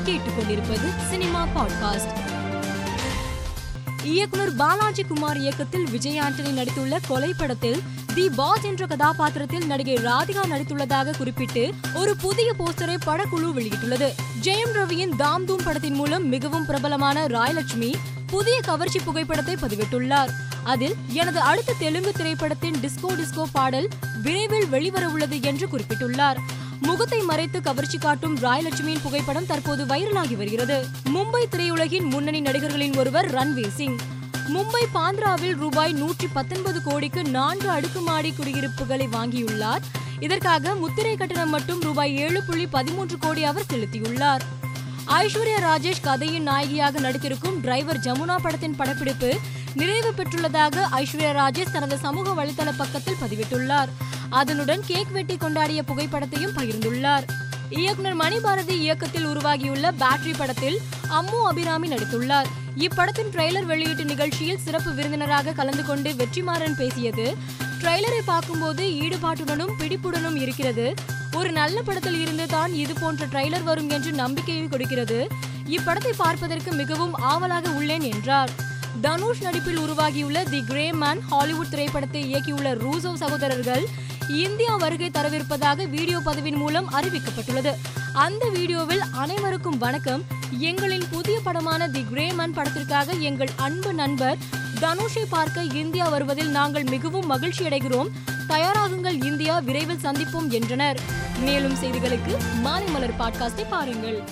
நீங்கள் கேட்டுக்கொண்டிருப்பது cinema podcast. இயக்குனர் பாலாஜி குமார் இயக்கத்தில் விஜய் ஆண்டனி நடித்துள்ள கொலை படத்தில் தி பாஸ் என்ற கதாபாத்திரத்தில் நடிகை ராதிகா நடித்துள்ளதாக குறிப்பிட்டு ஒரு புதிய போஸ்டரை படக்குழு வெளியிட்டுள்ளது. ஜெயம் ரவியின் தாம் தூம் படத்தின் மூலம் மிகவும் பிரபலமான ராயலட்சுமி புதிய கவர்ச்சி புகைப்படத்தை பதிவிட்டுள்ளார். அதில் எனது அடுத்த தெலுங்கு திரைப்படத்தின் டிஸ்கோ டிஸ்கோ பாடல் விரைவில் வெளிவர உள்ளது என்று குறிப்பிட்டுள்ளார். முகத்தை மறைத்து கவர்ச்சி காட்டும் ராயலட்சுமியின் புகைப்படம் தற்போது வைரலாகி வருகிறது. மும்பை திரையுலகின் முன்னணி நடிகர்களின் ஒருவர் ரன்வீர் சிங். மும்பை பாந்திராவில் ரூபாய் நூற்றி பத்தொன்பது கோடிக்கு நான்கு அடுக்குமாடி குடியிருப்புகளை வாங்கியுள்ளார். இதற்காக முத்திரை கட்டணம் மட்டும் ரூபாய் ஏழு புள்ளி பதிமூன்று கோடி அவர் செலுத்தியுள்ளார். ஐஸ்வர்யா ராஜேஷ் கதையின் நாயகியாக நடித்திருக்கும் டிரைவர் ஜமுனா படத்தின் படப்பிடிப்பு நிறைவு பெற்றுள்ளதாக ஐஸ்வர்யா ராஜேஷ் தனது சமூக வலைதள பக்கத்தில் பதிவிட்டுள்ளார். அதனுடன் கேக் வெட்டி கொண்டாடிய புகைப்படத்தையும் பகிர்ந்துள்ளார். இயக்குனர் மணிபாரதி இயக்கத்தில் உருவாகியுள்ள பேட்டரி படத்தில் அம்மு அபிராமி நடித்துள்ளார். இப்படத்தின் ட்ரெய்லர் வெளியீட்டு நிகழ்ச்சியில் சிறப்பு விருந்தினராக கலந்து கொண்டு வெற்றிமாறன் பேசியது ட்ரெய்லரை பார்க்கும்போது ஈடுபாட்டுடனும் பிடிப்புடனும் இருக்கிறது. ஒரு நல்ல படத்தில் இருந்து தான் இது போன்ற ட்ரைலர் வரும் என்று நம்பிக்கையை கொடுக்கிறது. இப்படத்தை பார்ப்பதற்கு மிகவும் ஆவலாக உள்ளேன் என்றார். தனுஷ் நடிப்பில் உருவாகியுள்ள தி கிரே மேன் ஹாலிவுட் திரைப்படத்தை இயக்கியுள்ள ரூசோ சகோதரர்கள் இந்தியா வருகை தரவிருப்பதாக வீடியோ பதிவின் மூலம் அறிவிக்கப்பட்டுள்ளது. அந்த வீடியோவில் அனைவருக்கும் வணக்கம். எங்களின் புதிய படமான தி கிரே மேன் படத்திற்காக எங்கள் அன்பு நண்பர் தனுஷை பார்க்க இந்தியா வருவதில் நாங்கள் மிகவும் மகிழ்ச்சி அடைகிறோம் தயாராகுங்கள் இந்தியா விரைவில் சந்திப்போம் என்றனர். மேலும் செய்திகளுக்கு மாலை மலர் பாட்காஸ்டை பாருங்கள்.